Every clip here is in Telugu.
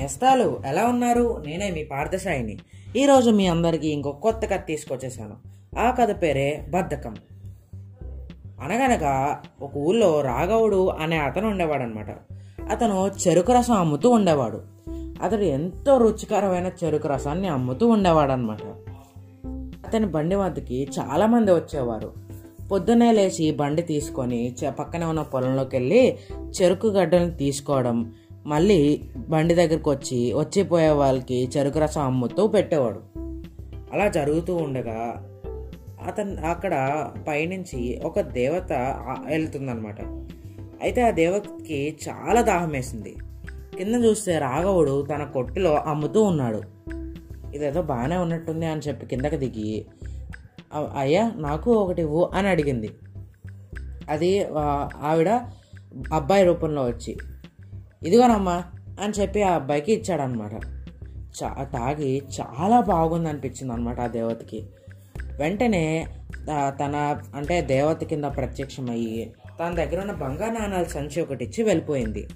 నేస్తాలు ఎలా ఉన్నారు? నేనే మీ పార్థసాయిని. ఈరోజు మీ అందరికీ ఇంకొక కొత్త కథ తీసుకొచ్చేసాను ఆ కథ పేరే బద్ధకం. అనగనగా ఒక ఊళ్ళో రాఘవుడు అనే అతను ఉండేవాడు అనమాట అతను చెరుకు రసం అమ్ముతూ ఉండేవాడు. అతడు ఎంతో రుచికరమైన చెరుకు రసాన్ని అమ్ముతూ ఉండేవాడు అనమాట అతని బండి వద్దకి చాలామంది వచ్చేవారు. పొద్దున్నే లేచి బండి తీసుకొని చ- పక్కనే ఉన్న పొలంలోకి వెళ్ళి చెరుకు గడ్డలను తీసుకోవడం మళ్ళీ బండి దగ్గరికి వచ్చి వచ్చిపోయే వాళ్ళకి చెరుకు రసం అమ్ముతూ పెట్టేవాడు. అలా జరుగుతూ ఉండగా అతను అక్కడ పైనుంచి ఒక దేవత వెళ్తుందనమాట అయితే ఆ దేవతకి చాలా దాహం వేసింది. కింద చూస్తే రాఘవుడు తన కొట్టులో అమ్ముతూ ఉన్నాడు. ఇదేదో బాగానే ఉన్నట్టుంది అని చెప్పి కిందకి దిగి అయ్యా నాకు ఒకటి ఇవ్వు అని అడిగింది. అది ఆవిడ అబ్బాయి రూపంలో వచ్చి ఇదిగోనమ్మా అని చెప్పి ఆ అబ్బాయికి ఇచ్చాడనమాట చా తాగి చాలా బాగుంది అనిపించింది అనమాట ఆ దేవతకి. వెంటనే తన అంటే దేవత కింద ప్రత్యక్షమయ్యి తన దగ్గర ఉన్న బంగారు నాణాల సంచి ఒకటి ఇచ్చి వెళ్ళిపోయింది.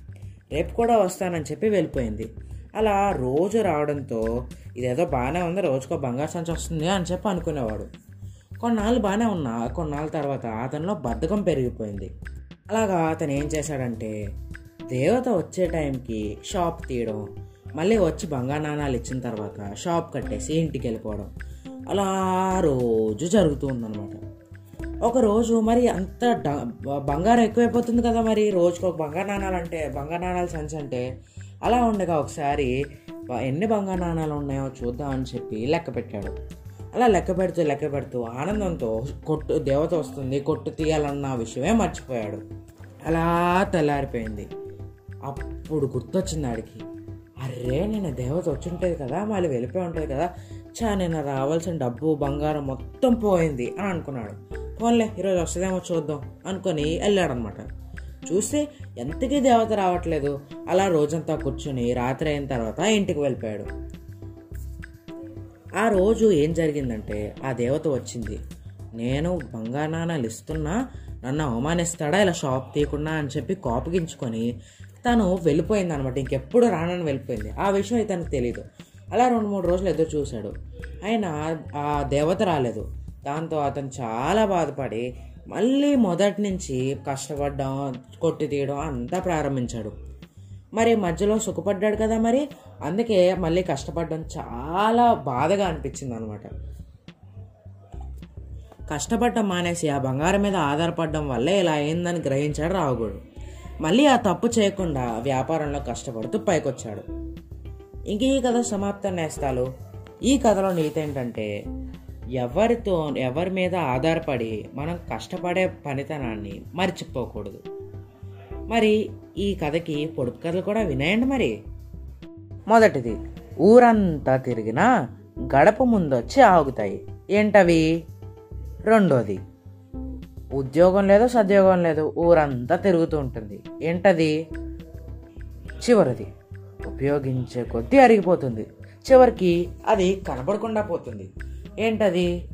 రేపు కూడా వస్తానని చెప్పి వెళ్ళిపోయింది. అలా రోజు రావడంతో ఇదేదో బాగానే ఉంది రోజుకో బంగారు సంచి వస్తుంది అని చెప్పి అనుకునేవాడు. కొన్నాళ్ళు బాగానే ఉన్నా కొన్నాళ్ళ తర్వాత అతనిలో బద్ధకం పెరిగిపోయింది. అలాగా అతను ఏం చేశాడంటే దేవత వచ్చే టైంకి షాప్ తీయడం మళ్ళీ వచ్చి బంగారు నాణాలు ఇచ్చిన తర్వాత షాప్ కట్టేసి ఇంటికి వెళ్ళిపోవడం అలా రోజు జరుగుతూ ఉందన్నమాట. ఒకరోజు మరి అంత డ- బంగారం ఎక్కువైపోతుంది కదా మరి రోజుకు ఒక బంగారు నాణాలు అంటే బంగారు నాణాల సంచి అంటే అలా ఉండగా ఒకసారి ఎన్ని బంగారు నాణాలు ఉన్నాయో చూద్దాం అని చెప్పి లెక్క పెట్టాడు. అలా లెక్క పెడుతూ లెక్క పెడుతూ ఆనందంతో కొట్టు దేవత వస్తుంది కొట్టు తీయాలన్న విషయమే మర్చిపోయాడు. అలా తెల్లారిపోయింది. అప్పుడు గుర్తొచ్చింది ఆడికి. అరే నేను దేవత వచ్చింటుంది కదా మళ్ళీ వెళ్ళిపోయి ఉంటుంది కదా. చా నేను రావాల్సిన డబ్బు బంగారం మొత్తం పోయింది అని అనుకున్నాడు. పోన్లే ఈరోజు వస్తుందేమో చూద్దాం అనుకొని వెళ్ళాడనమాట. చూస్తే ఎంతకీ దేవత రావట్లేదు. అలా రోజంతా కూర్చుని రాత్రి అయిన తర్వాత ఇంటికి వెళ్ళిపోయాడు. ఆ రోజు ఏం జరిగిందంటే ఆ దేవత వచ్చింది. నేను బంగారు నాణాలు ఇస్తున్నా నన్ను అవమానిస్తాడా ఇలా షాప్ తీయకుండా అని చెప్పి కోపగించుకొని తను వెళ్ళిపోయింది అనమాట ఇంకెప్పుడు రానని వెళ్ళిపోయింది. ఆ విషయం అయితే తనకు తెలియదు అలా రెండు మూడు రోజులు ఎదురు చూశాడు. అయినా ఆ దేవత రాలేదు. దాంతో అతను చాలా బాధపడి మళ్ళీ మొదటి నుంచి కష్టపడడం కొట్టి తీయడం అంతా ప్రారంభించాడు. మరి మధ్యలో సుఖపడ్డాడు కదా మరి? అందుకే మళ్ళీ కష్టపడడం చాలా బాధగా అనిపించింది అనమాట కష్టపడటం మానేసి ఆ బంగారం మీద ఆధారపడడం వల్లే ఇలా అయిందని గ్రహించాడు రావుగోడు. మళ్ళీ ఆ తప్పు చేయకుండా వ్యాపారంలో కష్టపడుతూ పైకొచ్చాడు. ఇంక ఈ కథ సమాప్తం నేస్తాలు. ఈ కథలో నీతి ఏంటంటే ఎవరితో ఎవరి మీద ఆధారపడి మనం కష్టపడే పనితనాన్ని మర్చిపోకూడదు. మరి ఈ కథకి పొడుపు కథలు కూడా వినేయండి మరి. మొదటిది ఊరంతా తిరిగినా గడప ముందొచ్చి ఆగుతాయి. ఏంటవి? రెండోది ఉద్యోగం లేదు సద్యోగం లేదు ఊరంతా తిరుగుతూ ఉంటుంది. ఏంటది? చివరిది. ఉపయోగించే కొద్దీ అరిగిపోతుంది. చివరికి అది కనబడకుండా పోతుంది. ఏంటది?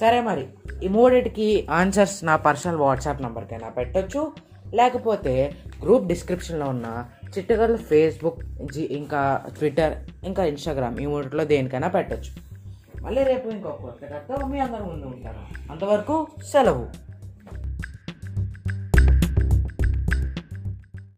సరే మరి ఈ మూడింటికి ఆన్సర్స్ నా పర్సనల్ వాట్సాప్ నెంబర్కైనా పెట్టొచ్చు. లేకపోతే గ్రూప్ డిస్క్రిప్షన్లో ఉన్న చిట్టగర్ల ఫేస్బుక్ జీ ఇంకా ట్విట్టర్ ఇంకా ఇన్స్టాగ్రామ్ ఈ మూడిట్లో దేనికైనా పెట్టచ్చు. మళ్ళీ రేపు ఇంకొక కొత్త కథ మీ అందరి ముందు ఉంటాను. అంతవరకు సెలవు.